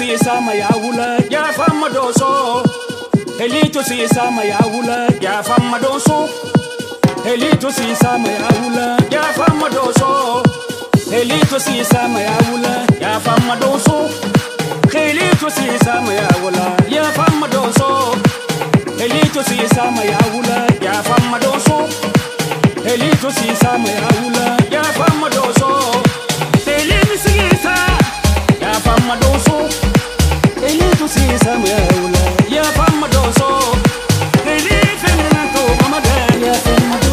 siisama yaa wula jaafama doosoo eliitu siisama yaa wula jaafama doosoo eliitu siisama yaa wula jaafama doosoo eliitu siisama yaa wula jaafama doosoo eliitu siisama yaa wula jaafama doosoo eliitu siisama yaa wula jaafama doosoo eliitu siisama yaa wula jaafama doosoo. Elimi siisa jaafama doosoo. Yafamma doso, relief in the nato, Mamadan, Yafamma.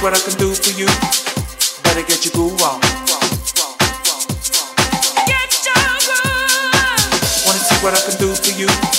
Look what I can do for you. Better get your groove on. Get your groove. on. Wanna see what I can do for you?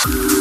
Show.